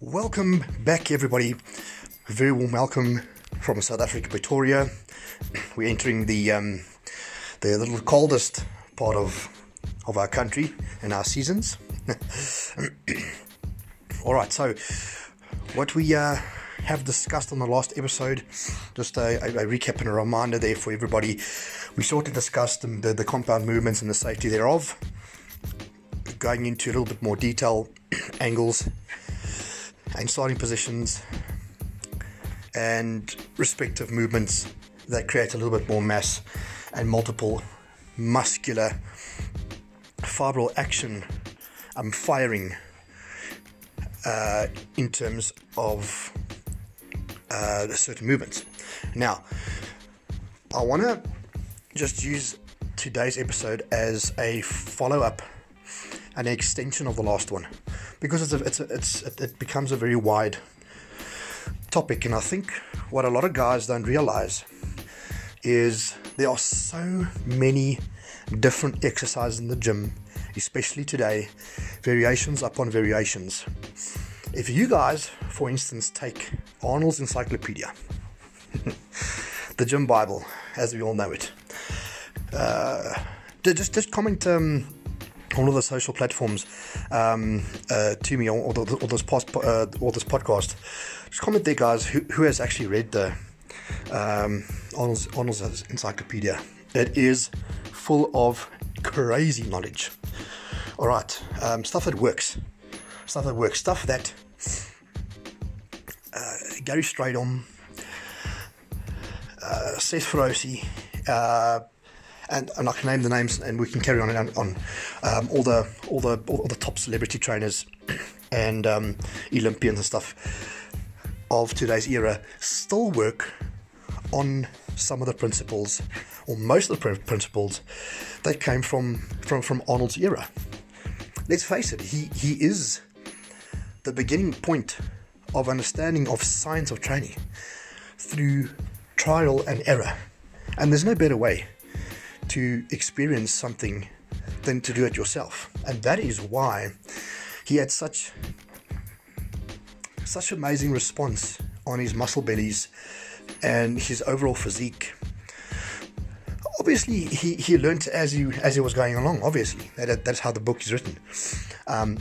Welcome back, everybody. A very warm welcome from South Africa, Pretoria. We're entering the um, the little coldest part of of our country and our seasons. All right, so what we uh, have discussed on the last episode, just a, a, a, recap and a reminder there for everybody. We sort of discussed the, the, the compound movements and the safety thereof, going into a little bit more detail, angles, and starting positions, and respective movements that create a little bit more mass and multiple muscular fibril action um, firing uh, in terms of uh, certain movements. Now, I want to just use today's episode as a follow up an extension of the last one because it's a, it's, a, it's it becomes a very wide topic, and I think what a lot of guys don't realize is there are so many different exercises in the gym, especially today, variations upon variations. If you guys, for instance, take Arnold's Encyclopedia, the Gym Bible, as we all know it, uh, just just comment um, all the social platforms um, uh, to me, or, this post, uh, or this podcast. Just comment there, guys, who, who has actually read the um, Arnold's, Arnold's Encyclopedia. It is full of crazy knowledge. All right, um, stuff that works, stuff that works, stuff that uh, Gary Strydom, uh, Seth Feroce, uh, and, and I can name the names, and we can carry on on, on. Um, all the all the all the top celebrity trainers and um, Olympians and stuff of today's era still work on some of the principles, or most of the principles that came from from from Arnold's era. Let's face it, he he is the beginning point of understanding of science of training through trial and error. And there's no better way to experience something than to do it yourself. And that is why he had such such amazing response on his muscle bellies and his overall physique. Obviously, he, he learned as he as he was going along. Obviously, that, that's how the book is written, um,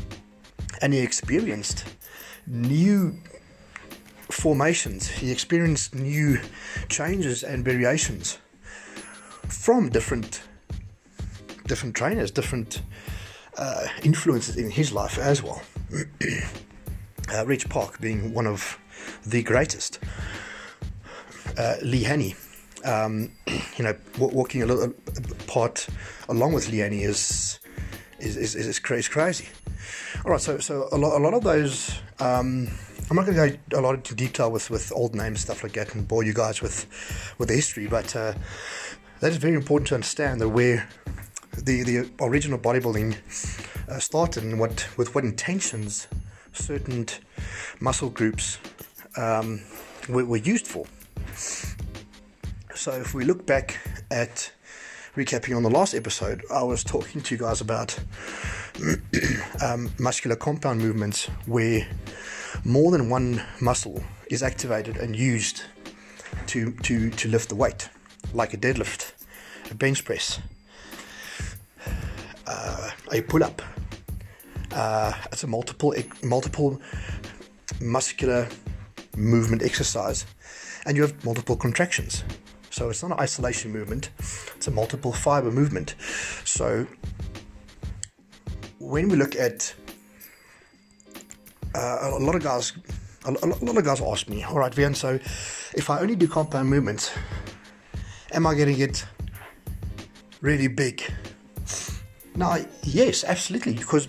and he experienced new formations. He experienced new changes and variations from different different trainers, different uh, influences in his life as well. uh, Reg Park being one of the greatest. Uh, Lee Haney, um, you know, walking a little part along with Lee is is is, is, is crazy. All right, so so a lot, a lot of those. Um, I'm not going to go a lot into detail with, with old names stuff like that and bore you guys with with the history, but uh, that is very important to understand that where the the original bodybuilding uh, started and what with what intentions certain muscle groups um, were, were used for. So if we look back at recapping on the last episode, I was talking to you guys about um, muscular compound movements where more than one muscle is activated and used to, to, to lift the weight, like a deadlift, a bench press, uh, a pull up. Uh, it's a multiple multiple muscular movement exercise, and you have multiple contractions. So it's not an isolation movement; it's a multiple fiber movement. So when we look at uh, a lot of guys, a, lot of guys ask me, all right, Vian, so if I only do compound movements, am I going to get really big? Now, yes, absolutely, because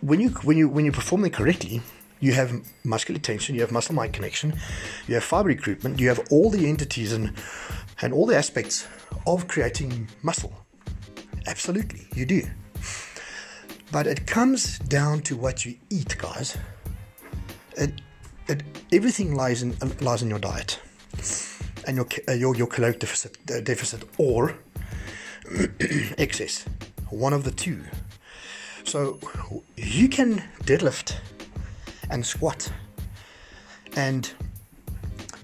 when you when you when you perform them correctly, you have muscular tension, you have muscle mind connection, you have fiber recruitment, you have all the entities and and all the aspects of creating muscle. Absolutely, you do. But it comes down to what you eat, guys. it, it, everything lies in lies in your diet and your uh, your your caloric deficit uh, deficit or excess, one of the two. So you can deadlift and squat and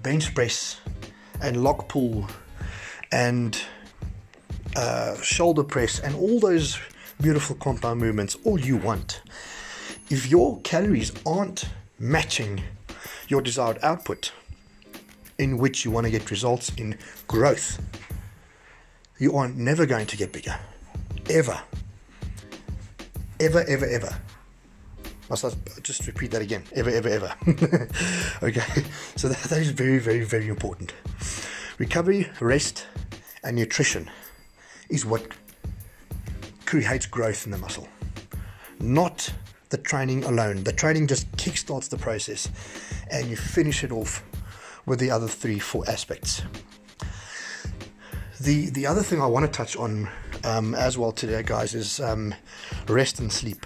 bench press and lat pull and uh, shoulder press and all those beautiful compound movements all you want. If your calories aren't matching your desired output, in which you want to get results in growth, you are never going to get bigger. Ever. Ever, ever, ever. I'll just repeat that again. Ever, ever, ever. okay, so that, that is very, very, very important. Recovery, rest, and nutrition is what creates growth in the muscle, not the training alone. The training just kickstarts the process and you finish it off with the other three, four aspects. The, the other thing I want to touch on um, as well today, guys, is um, rest and sleep.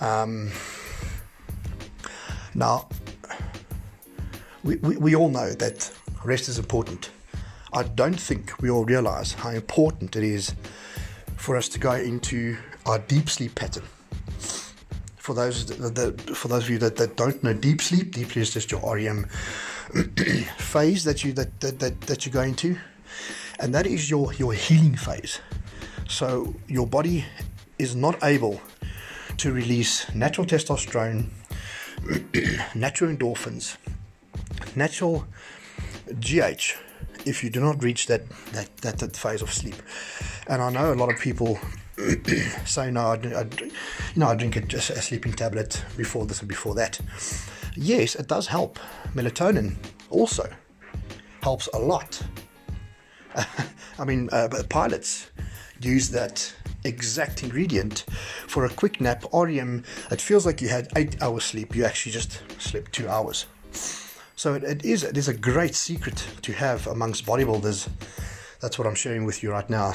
Um, now, we, we, we all know that rest is important. I don't think we all realize how important it is for us to go into our deep sleep pattern. For those that, that for those of you that, that don't know deep sleep, deep sleep is just your REM phase that you that, that, that, that you go into, and that is your your healing phase. So your body is not able to release natural testosterone, natural endorphins, natural GH if you do not reach that, that, that, that phase of sleep. And I know a lot of people say, no, I, I, you know, I drink a, a sleeping tablet before this and before that. Yes, it does help. Melatonin also helps a lot. I mean, uh, pilots use that exact ingredient for a quick nap. or REM, it feels like you had eight hours sleep. You actually just slept two hours. So it, it is it is a great secret to have amongst bodybuilders. That's what I'm sharing with you right now.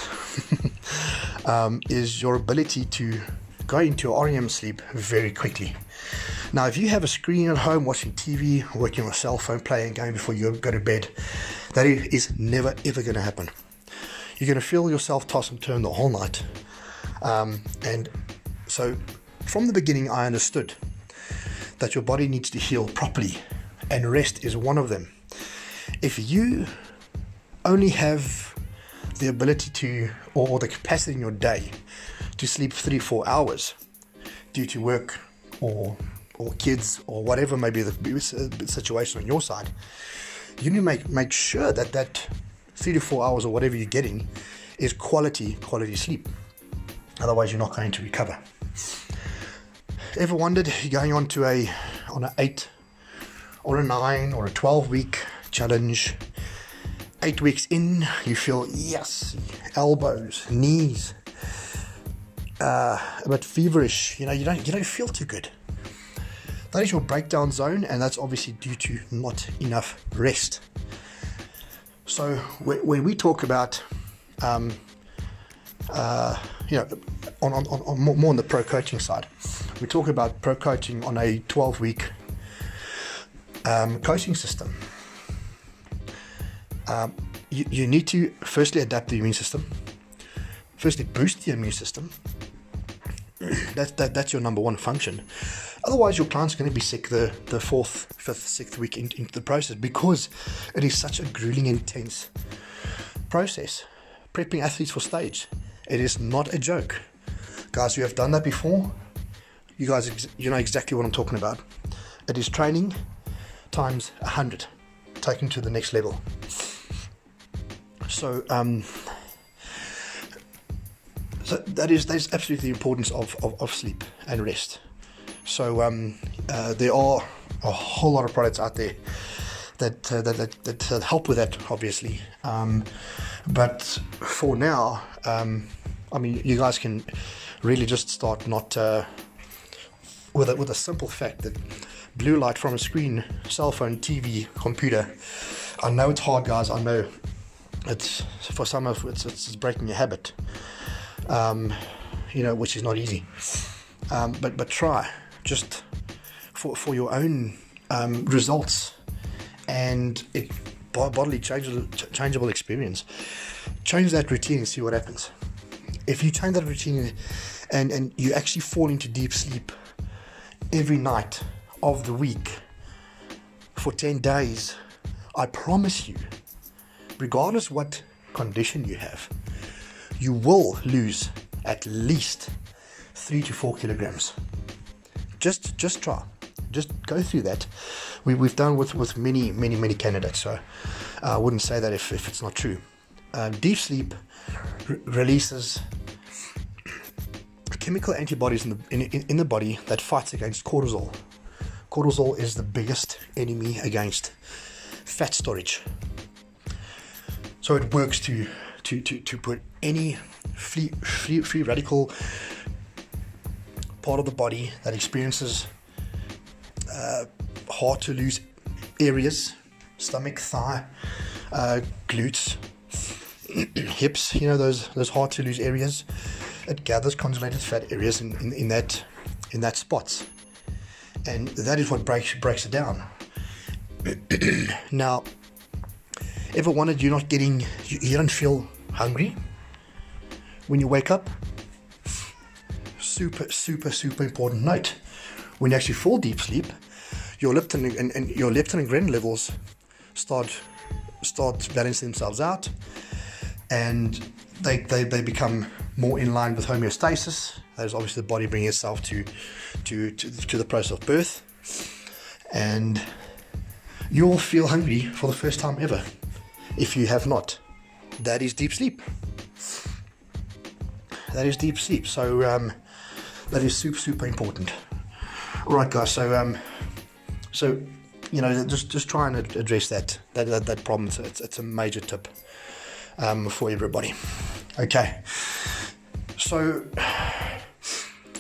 um, is your ability to go into REM sleep very quickly. Now, if you have a screen at home watching TV, working on a cell phone, playing a game before you go to bed, that is never ever going to happen. You're going to feel yourself toss and turn the whole night. Um, and so, from the beginning, I understood that your body needs to heal properly and rest is one of them. If you only have the ability to, or the capacity in your day to sleep three, four hours due to work or or kids or whatever may be the situation on your side, you need to make make sure that that three to four hours or whatever you're getting is quality quality sleep. Otherwise, you're not going to recover. Ever wondered you're going on to a on an eight or a nine or a 12 week challenge. Eight weeks in, you feel yes, elbows, knees, uh, a bit feverish. You know, you don't you don't feel too good. That is your breakdown zone, and that's obviously due to not enough rest. So when we talk about, um, uh, you know, on, on, on more on the pro coaching side, we talk about pro coaching on a 12 week um, coaching system. Um, you, you need to firstly adapt the immune system. Firstly, boost the immune system. That's that, that's your number one function. Otherwise, your client's going to be sick the, the fourth, fifth, sixth week in, into the process because it is such a grueling, intense process. Prepping athletes for stage. It is not a joke. Guys, you have done that before. You guys, you know exactly what I'm talking about. It is training times 100, taken to the next level. So, um, so that is that is absolutely the importance of, of, of sleep and rest. So um, uh, there are a whole lot of products out there that uh, that, that, that, help with that, obviously. Um, but for now, um, I mean, you guys can really just start not uh, with a, with a simple fact that blue light from a screen, cell phone, TV, computer. I know it's hard, guys. I know it's for some of it's, it's breaking your habit, um, you know, which is not easy. Um, but but try just for, for your own um, results and it bodily changeable, changeable experience. Change that routine and see what happens. If you change that routine and, and you actually fall into deep sleep every night of the week for 10 days, I promise you, regardless what condition you have, you will lose at least three to four kilograms. Just just try. Just go through that. We, we've done with, with many, many, many candidates, so I wouldn't say that if, if it's not true. Um, deep sleep r- releases chemical antibodies in the, in, in, in the body that fights against cortisol. Cortisol is the biggest enemy against fat storage. So it works to to, to, to put any free, free, free radical part of the body that experiences uh, hard to lose areas stomach, thigh, uh, glutes, hips, you know, those, those hard to lose areas. It gathers conjugated fat areas in, in, in that in that spots. And that is what breaks breaks it down. now, ever wondered you're not getting you, you don't feel hungry when you wake up? Super, super, super important note. When you actually fall deep sleep, your leptin and, and your leptin and ghrelin levels start start balancing themselves out, and they, they, they become more in line with homeostasis. That is obviously the body bringing itself to, to, to, to the process of birth. And you'll feel hungry for the first time ever if you have not. That is deep sleep. That is deep sleep. So um, that is super, super important. right guys. So, um, so you know, just just try and address that that that, that problem. So it's, it's a major tip um, for everybody. Okay, so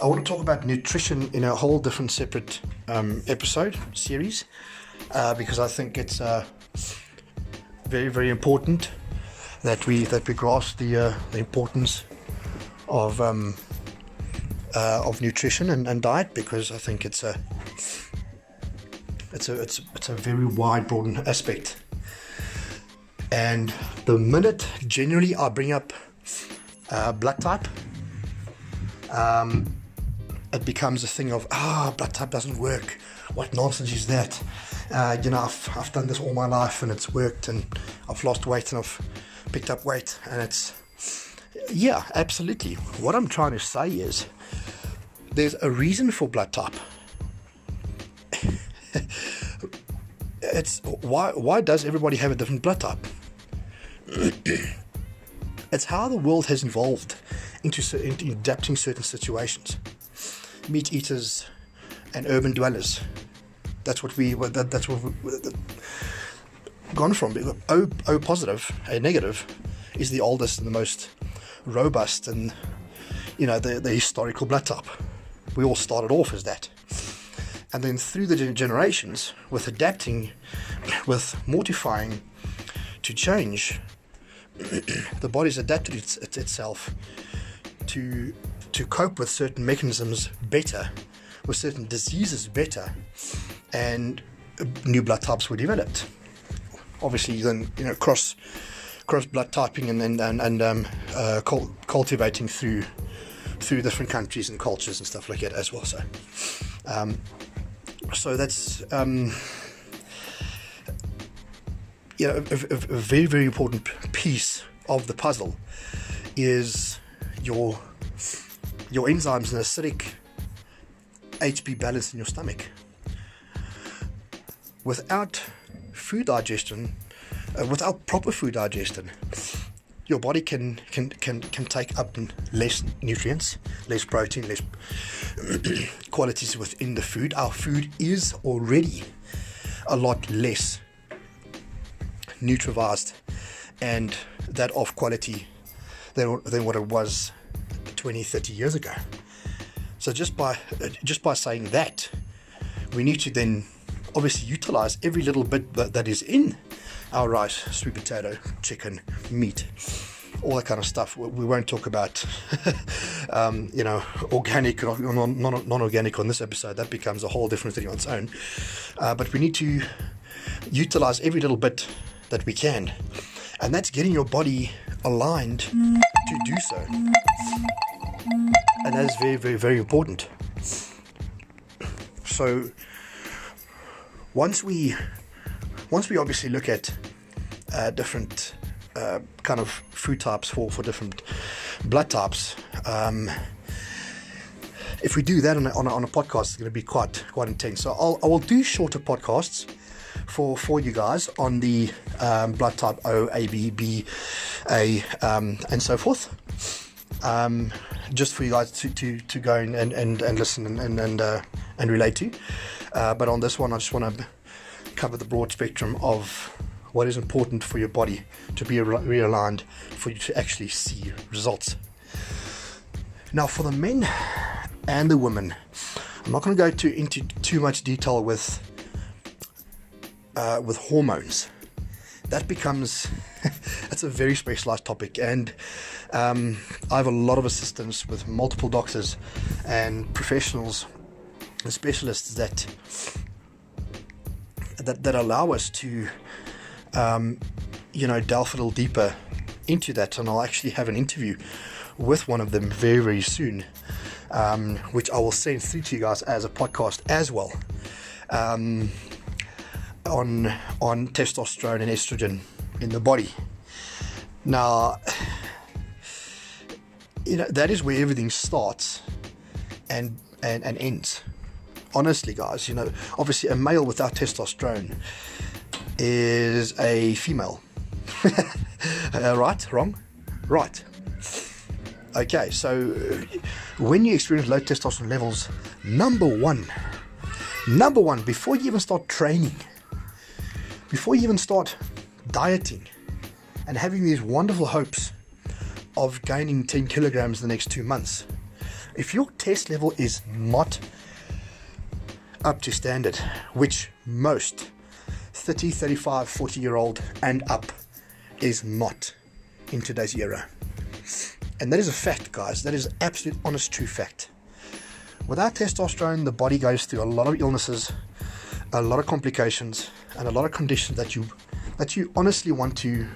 I want to talk about nutrition in a whole different separate um, episode series uh, because I think it's uh, very very important that we that we grasp the uh, the importance of um, uh, of nutrition and, and diet because I think it's a it's a it's it's a very wide broad aspect. And the minute generally I bring up uh, blood type, um, it becomes a thing of ah oh, blood type doesn't work. What nonsense is that? Uh, you know I've I've done this all my life and it's worked and I've lost weight and I've picked up weight and it's yeah absolutely. What I'm trying to say is there's a reason for blood type it's why why does everybody have a different blood type? it's how the world has evolved into, into adapting certain situations. Meat eaters and urban dwellers. That's what we. That, that's what we, that, gone from. O, o positive, A negative, is the oldest and the most robust and you know the, the historical blood type. We all started off as that. And then through the generations with adapting with mortifying to change the body's adapted its, itself to to cope with certain mechanisms better with certain diseases better and new blood types were developed. Obviously then you know cross cross blood typing and and, and, and um, uh, cultivating through through different countries and cultures and stuff like that as well so um, so that's um, you know a, a, a, very very important piece of the puzzle is your your enzymes and acidic HB balance in your stomach. Without food digestion, uh, without proper food digestion, your body can can can can take up less nutrients, less protein, less qualities within the food. Our food is already a lot less nutrivized and that of quality than, than what it was 20 30 years ago so just by just by saying that we need to then obviously utilize every little bit that, that is in our rice, sweet potato, chicken, meat, all that kind of stuff. We, won't talk about, um, you know, organic or non, organic on this episode. That becomes a whole different thing on its own. Uh, but we need to utilize every little bit that we can. And that's getting your body aligned to do so. And that is very, very, very important. So once we once we obviously look at uh, different uh, kind of food types for, for different blood types, um, if we do that on a, on a, on a podcast, it's going to be quite quite intense. So I'll, I will do shorter podcasts for for you guys on the um, blood type O, A, B, B, A, um, and so forth. Um, just for you guys to, to, to go and, and, and listen and and uh, and relate to. Uh, but on this one, I just want to cover the broad spectrum of what is important for your body to be realigned for you to actually see results. Now, for the men and the women, I'm not going to go to, into too much detail with uh, with hormones. That becomes that's a very specialized topic, and um, I have a lot of assistance with multiple doctors and professionals and specialists that that, that allow us to, um, you know, delve a little deeper into that. And I'll actually have an interview with one of them very, very soon, um, which I will send through to you guys as a podcast as well. Um, on on testosterone and estrogen in the body. Now, you know that is where everything starts and and, and ends honestly, guys, you know, obviously a male without testosterone is a female. uh, right? Wrong? Right. Okay, so when you experience low testosterone levels, number one, number one, before you even start training, before you even start dieting and having these wonderful hopes of gaining 10 kilograms in the next two months, if your test level is not up to standard, which most 30, 35, 40 year old and up is not in today's era. And that is a fact, guys. That is absolute, honest, true fact. Without testosterone, the body goes through a lot of illnesses, a lot of complications, and a lot of conditions that you that you honestly want to,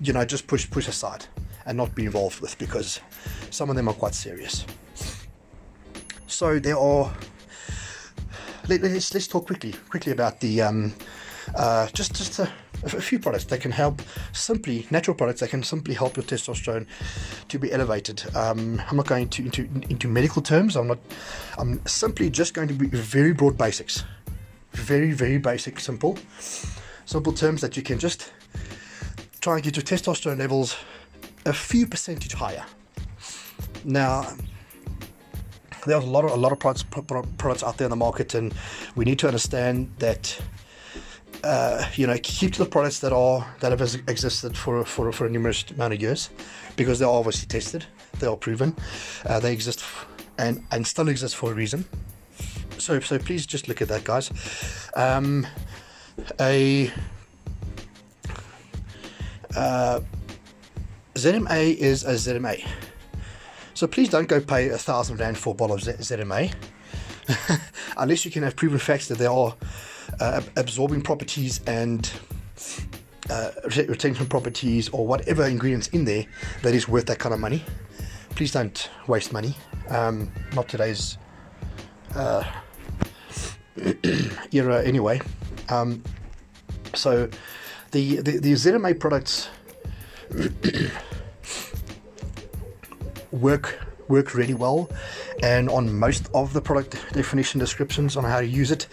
you know, just push push aside and not be involved with because some of them are quite serious. So there are. Let, us let's talk quickly quickly about the um, uh, just just a, a, few products that can help simply natural products that can simply help your testosterone to be elevated. Um, I'm not going to into into medical terms. I'm not. I'm simply just going to be very broad basics, very very basic, simple, simple terms that you can just try and get your testosterone levels a few percentage higher. Now, there's a lot of a lot of products products out there in the market, and we need to understand that. Uh, you know, keep to the products that are that have existed for for for a numerous amount of years, because they're obviously tested, they are proven, uh, they exist and and still exist for a reason. So so please just look at that, guys. Um, a uh, ZMA is a ZMA. So please don't go pay a thousand rand for a bottle of ZMA unless you can have proven facts that there are uh, absorbing properties and uh, retention properties or whatever ingredients in there that is worth that kind of money. Please don't waste money. Um, not today's uh, era, anyway. Um, so the, the the ZMA products work work really well. And on most of the product definition descriptions on how to use it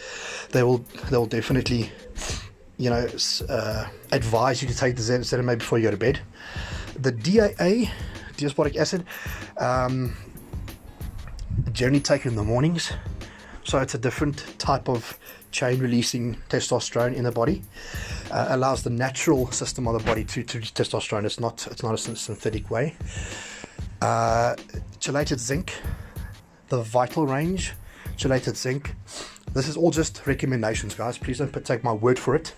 they will they will definitely you know uh, advise you to take the ZMA before you go to bed. The DAA D-aspartic acid um, generally taken in the mornings. So it's a different type of chain releasing testosterone in the body. Uh, allows the natural system of the body to, to testosterone. It's not it's not a synthetic way uh, chelated zinc, the vital range, chelated zinc. This is all just recommendations, guys. Please don't take my word for it.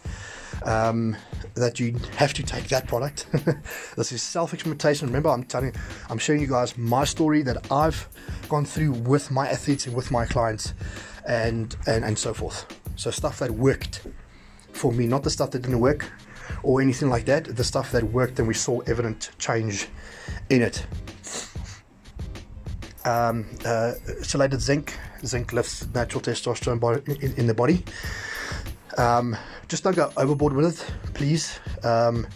Um, that you have to take that product. this is self-experimentation. Remember, I'm telling, I'm showing you guys my story that I've gone through with my athletes and with my clients, and and and so forth. So stuff that worked for me, not the stuff that didn't work or anything like that. The stuff that worked and we saw evident change in it. Um, uh, chelated zinc. Zinc lifts natural testosterone body, in, in, the body. Um, just don't go overboard with it, please. Um,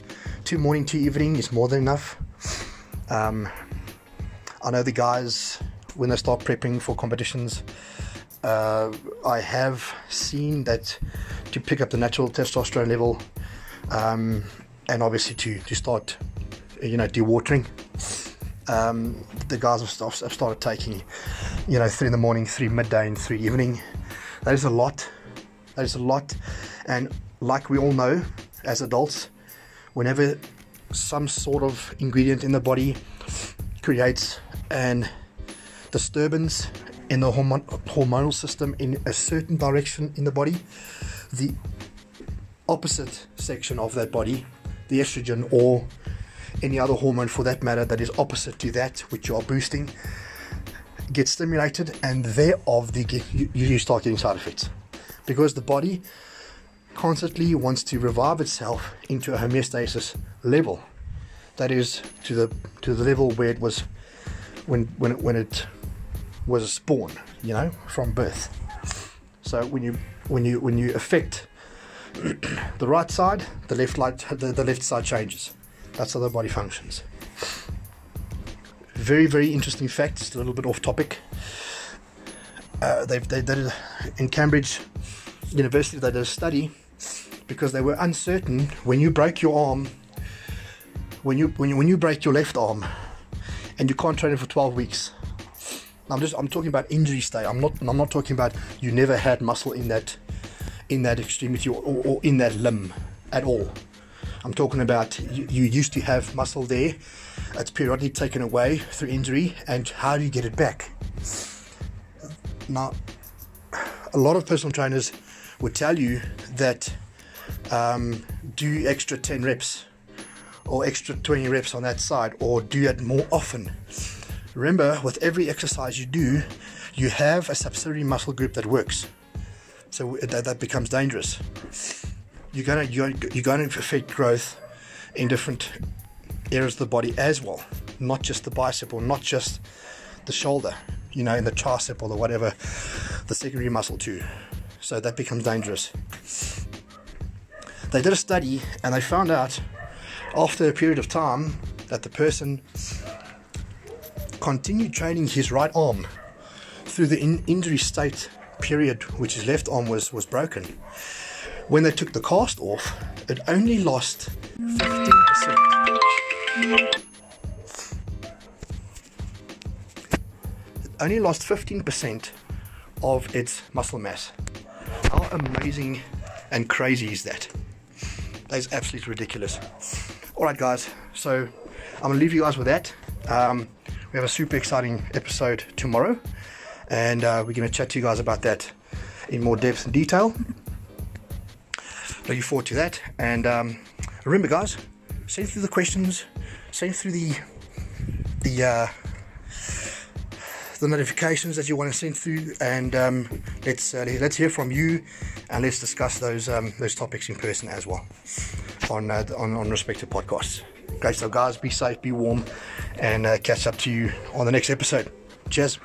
two morning, two evening is more than enough. Um, I know the guys when they start prepping for competitions. Uh, I have seen that to pick up the natural testosterone level, um, and obviously to to start, you know, dewatering. Um, the guys have, have started taking, you know, three in the morning, three midday, and three evening. That is a lot. That is a lot, and like we all know, as adults, whenever some sort of ingredient in the body creates an disturbance in the hormon- hormonal system in a certain direction in the body, the opposite section of that body, the estrogen or any other hormone for that matter that is opposite to that which you are boosting, gets stimulated, and thereof the, you, you start getting side effects. Because the body constantly wants to revive itself into a homeostasis level. That is to the to the level where it was when when it, when it was born you know from birth. So when you when you when you affect the right side the left light the, the left side changes that's how the body functions. Very very interesting fact just a little bit off topic. Uh, they've they did in Cambridge University they did a study because they were uncertain when you break your arm when you when you, when you break your left arm and you can't train it for 12 weeks. I'm just I'm talking about injury state. I'm not I'm not talking about you never had muscle in that in that extremity or, or, or in that limb at all I'm talking about you, you used to have muscle there it's periodically taken away through injury and how do you get it back now a lot of personal trainers would tell you that um, do extra 10 reps or extra 20 reps on that side or do it more often. Remember, with every exercise you do, you have a subsidiary muscle group that works. So that, that becomes dangerous. You're gonna you're, you're gonna affect growth in different areas of the body as well, not just the bicep or not just the shoulder, you know, in the tricep or the whatever, the secondary muscle too. So that becomes dangerous they did a study and they found out after a period of time that the person continued training his right arm through the in- injury state period which his left arm was, was broken. When they took the cast off, it only lost 15%. It only lost 15% of its muscle mass. How amazing and crazy is that? That is absolutely ridiculous. All right, guys. So I'm gonna leave you guys with that. Um, we have a super exciting episode tomorrow, and uh, we're gonna chat to you guys about that in more depth and detail. Looking forward to that. And um, remember, guys, send through the questions, send through the the uh, the notifications that you want to send through, and um, let's uh, let's hear from you, and let's discuss those um, those topics in person as well on uh, on, on respective podcasts. Okay, so guys, be safe, be warm, and uh, catch up to you on the next episode. Cheers.